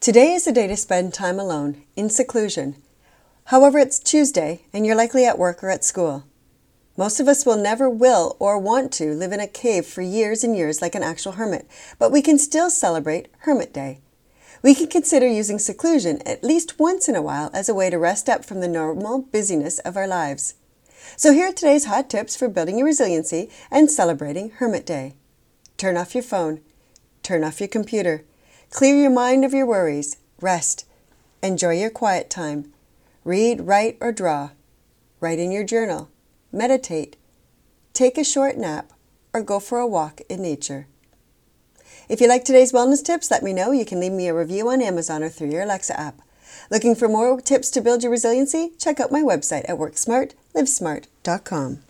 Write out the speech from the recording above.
Today is a day to spend time alone, in seclusion. However, it's Tuesday and you're likely at work or at school. Most of us will never will or want to live in a cave for years and years like an actual hermit, but we can still celebrate Hermit Day. We can consider using seclusion at least once in a while as a way to rest up from the normal busyness of our lives. So here are today's hot tips for building your resiliency and celebrating Hermit Day. Turn off your phone. Turn off your computer. Clear your mind of your worries. Rest. Enjoy your quiet time. Read, write, or draw. Write in your journal. Meditate. Take a short nap or go for a walk in nature. If you like today's wellness tips, let me know. You can leave me a review on Amazon or through your Alexa app. Looking for more tips to build your resiliency? Check out my website at worksmartlivesmart.com.